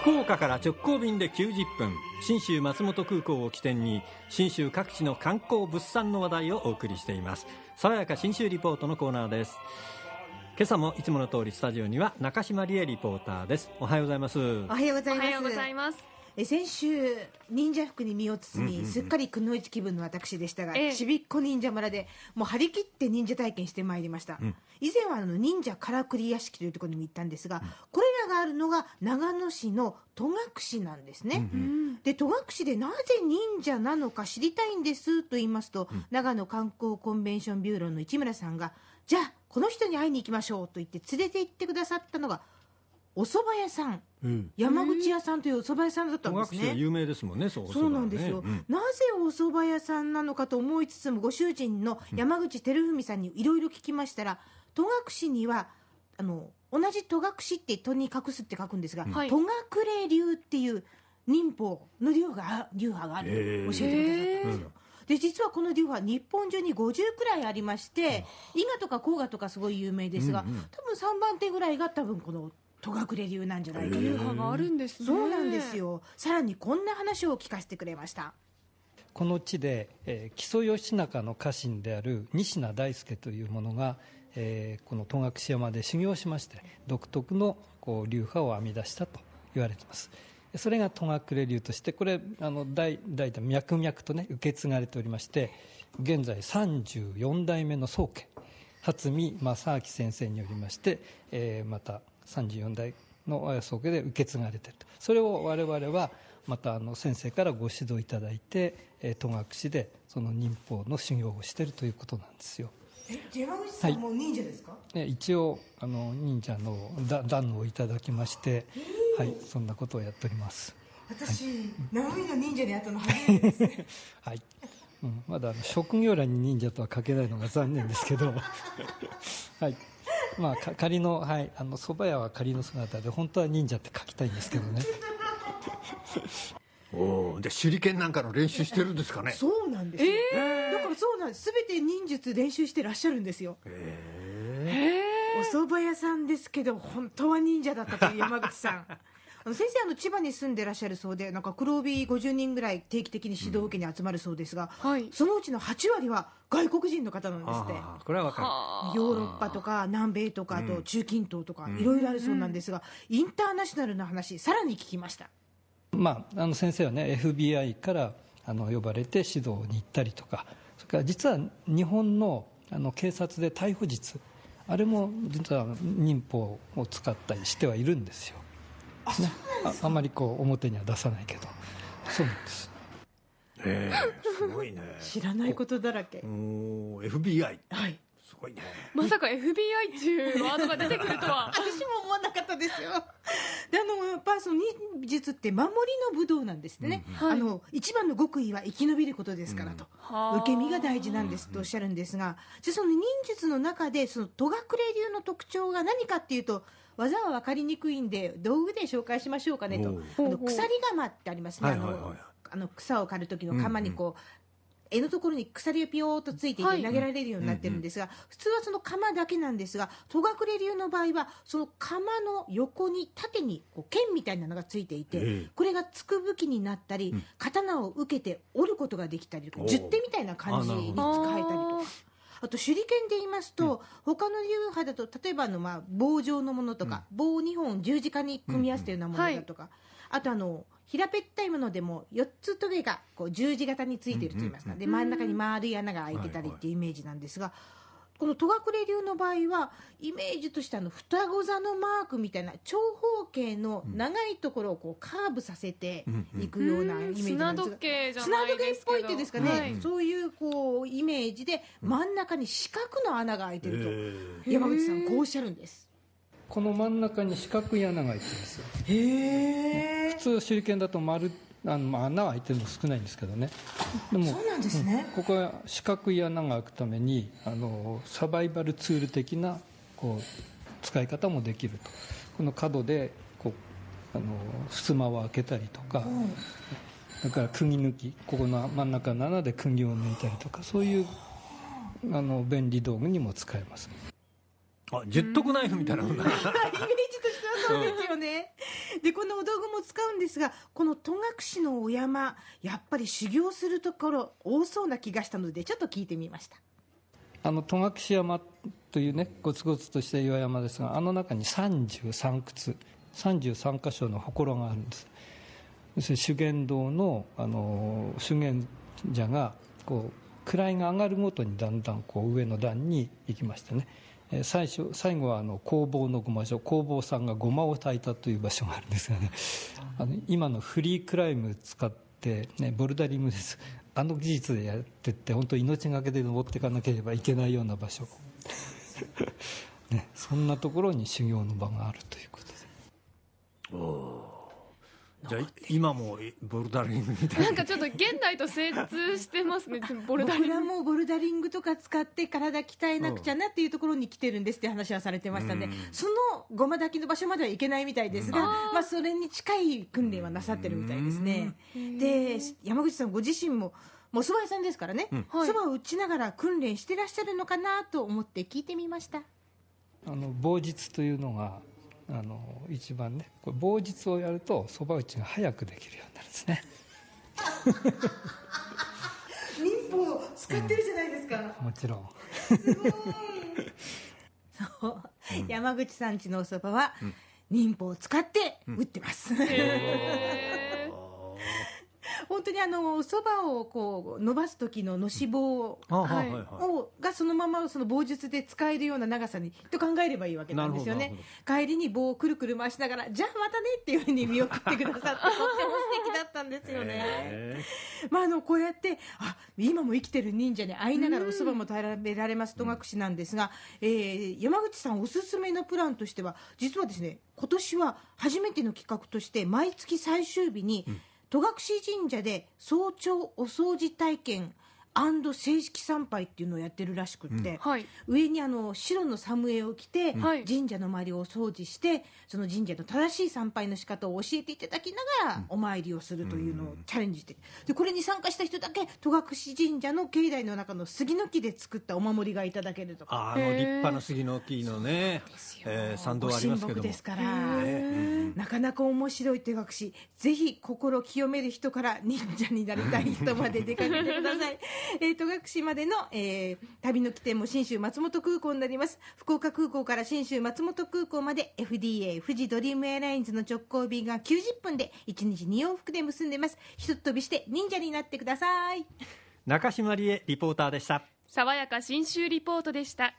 福岡から直行便で90分。信州松本空港を起点に信州各地の観光物産の話題をお送りしています。爽やか信州リポートのコーナーです。今朝もいつもの通りスタジオには中島理恵リポーターです。おはようございます。おはようございます。おはようございます。え先週忍者服に身を包み、すっかりくのいち気分の私でしたが、ええ。ちびっこ忍者村でもう張り切って忍者体験してまいりました、以前はあの忍者からくり屋敷というところにも行ったんですが、これらがあるのが長野市の戸隠なんですね、で戸隠でなぜ忍者なのか知りたいんですと言いますと、長野観光コンベンションビューローの市村さんがじゃあこの人に会いに行きましょうと言って連れて行ってくださったのがお蕎麦屋さん、うん。山口屋さんというお蕎麦屋さんだったん戸ですね。有名ですもんねそうそうなんですよ、お蕎麦はね。なぜお蕎麦屋さんなのかと思いつつもご主人の山口照文さんにいろいろ聞きましたら戸隠にはあの同じ戸隠って戸に隠すって書くんですが、はい戸隠流っていう忍法の流が流派があるへーと教えてくださったんですよ。で実はこの流派日本中に50くらいありまして伊賀とか甲賀とかすごい有名ですが、うんうん多分3番手ぐらいが多分この戸隠流なんじゃないかと流派があるんですね。そうなんです。よ。さらにこんな話を聞かせてくれました。この地で、えー木曽義仲の家臣である西名大輔という者が、えーこの戸隠山で修行しまして独特のこう流派を編み出したと言われています。それが戸隠流としてこれあの代代々脈々とね受け継がれておりまして現在34代目の宗家初見正明先生によりまして、えーまた34代の宗家で受け継がれていると。それを我々はまたあの先生からご指導いただいてえー戸隠でその忍法の修行をしているということなんですよ。さんも忍者ですか？で一応あの忍者のだ段をいただきまして、はい、そんなことをやっております。私、生身の忍者に会ったの初めてです。ね。はい、うん、まだあの職業欄に忍者とは書けないのが残念ですけど。はい。まあか仮のはいあの蕎麦屋は仮の姿で本当は忍者って書きたいんですけどね。おおで手裏剣なんかの練習してるんですかね？そうなんですよ。だからそうなんです。すべて忍術練習してらっしゃるんですよ。お蕎麦屋さんですけど本当は忍者だったという山口さん。あの先生あの千葉に住んでらっしゃるそうでなんか黒帯50人ぐらい定期的に指導を受けに集まるそうですが、はいそのうちの8割は外国人の方なんですって。これはわかヨーロッパとか南米とかあと中近東とかいろいろあるそうなんですが、インターナショナルな話さらに聞きましたまあ、あの先生はね FBI からあの呼ばれて指導に行ったりとかから実は日本のあの警察で逮捕術あれも実は忍法を使ったりしてはいるんですよ、ね、ああまりこう表には出さないけど。そうなんです。るええすごいね。知らないことだらけ。おお FBI はいすごいね。まさか FBI っていうワードが出てくるとは。私も思わなかったですよ。であのやっぱりその忍術って守りの武道なんですってね、はい。あの一番の極意は生き延びることですからと、はあ。受け身が大事なんですとおっしゃるんですが、じゃあその忍術の中でその戸隠流の特徴が何かっていうと技は分かりにくいんで道具で紹介しましょうかねと。あの鎖鎌ってありますね、はいはいはいあのあの草を刈る時の鎌にこう、柄のところに鎖がピヨーっとついていはい。て投げられるようになってるんですが、普通はその鎌だけなんですが戸隠流の場合はその鎌の横に縦にこう剣みたいなのがついていて、ええ。これがつく武器になったり、刀を受けて折ることができたり十手みたいな感じに使えたりとか。あと手裏剣で言いますと、他の流派だと例えばあの、まあ、棒状のものとか、棒2本十字架に組み合わせたようなものだとか、あとあの平べったいものでも4つトゲがこう十字型についていると言いますか、で真ん中に丸い穴が開いてたりっていうイメージなんですが、この戸隠流の場合はイメージとしてあの双子座のマークみたいな長方形の長いところをこうカーブさせていくようなイメージなんです。が砂時計っぽい。ってですかね、はいそういうこうイメージで真ん中に四角の穴が開いてると、え山口さんこうおっしゃるんですこの真ん中に四角い穴が開いてるんですよ。へえ普通手裏剣だと丸あのまあ穴は開いてるの少ないんですけどね。でもそうなんですね、ここは四角い穴が開くためにあのサバイバルツール的なこう使い方もできると。この角でこうあの襖を開けたりとか、だから釘抜き。ここの真ん中の穴で釘を抜いたりとかそういうあの便利道具にも使えますあ十徳ナイフみたいなもんだ。な イメージとしてはそうですよね、でこのお道具も使うんですがこの戸隠のお山やっぱり修行するところ多そうな気がしたのでちょっと聞いてみました。あの戸隠山というねゴツゴツとした岩山ですがあの中に33窟33箇所の祠があるんです。要するに修験道のあの修験者がこう位が上がるごとにだんだんこう上の段に行きましてね。えー最初最後はあの工房のごま所工房さんがごまを炊いたという場所があるんですがね。あの今のフリークライム使って、ね、ボルダリングです。あの技術でやってって本当命がけで登っていかなければいけないような場所、ね、そんなところに修行の場があるということでじゃあ今もボルダリングみたいな。んかちょっと現代と精通してますね。ボルダリング。僕らもボルダリングとか使って体鍛えなくちゃなっていうところに来てるんですって話はされてましたんで、うん。そのごま炊きの場所までは行けないみたいですが、まあ、それに近い訓練はなさってるみたいですね。で山口さんご自身ももう蕎麦屋さんですからねはい。そば、を打ちながら訓練してらっしゃるのかなと思って聞いてみました。あの棒術というのがあの一番ねこれ棒術をやるとそば打ちが早くできるようになるんですね。民法を使ってるじゃないですか、もちろん。そう。山口さんちのお蕎麦は、忍法を使って打ってます、へー本当にあのお蕎麦をこう伸ばす時ののし棒をがそのままその棒術で使えるような長さにと考えればいいわけなんですよね。帰りに棒をくるくる回しながらじゃあまたねっていうふうに見送ってくださって とっても素敵だったんですよね、へまあ、あのこうやってあ今も生きてる忍者に会いながらお蕎麦も食べられます戸隠なんですが、えー山口さんおすすめのプランとしては実はですね今年は初めての企画として毎月最終日に、戸隠神社で早朝お掃除体験。正式参拝っていうのをやってるらしくって、はい。上にあの白のサムエを着て、はい。神社の周りをお掃除してその神社の正しい参拝の仕方を教えていただきながらお参りをするというのをチャレンジしてでこれに参加した人だけ戸隠神社の境内の中の杉の木で作ったお守りがいただけるとか。ああの立派な杉の木のね、えー参道ありますけどですから、ねなかなか面白い手隠し。ぜひ心清める人から忍者になりたい人まで出かけてください、えー、戸隠までの、えー旅の起点も信州松本空港になります。福岡空港から信州松本空港まで FDA 富士ドリームエアラインズの直行便が90分で1日2往復で結んでます。ひとっ飛びして忍者になってください。中島理恵リポーターでした。爽やか新州リポートでした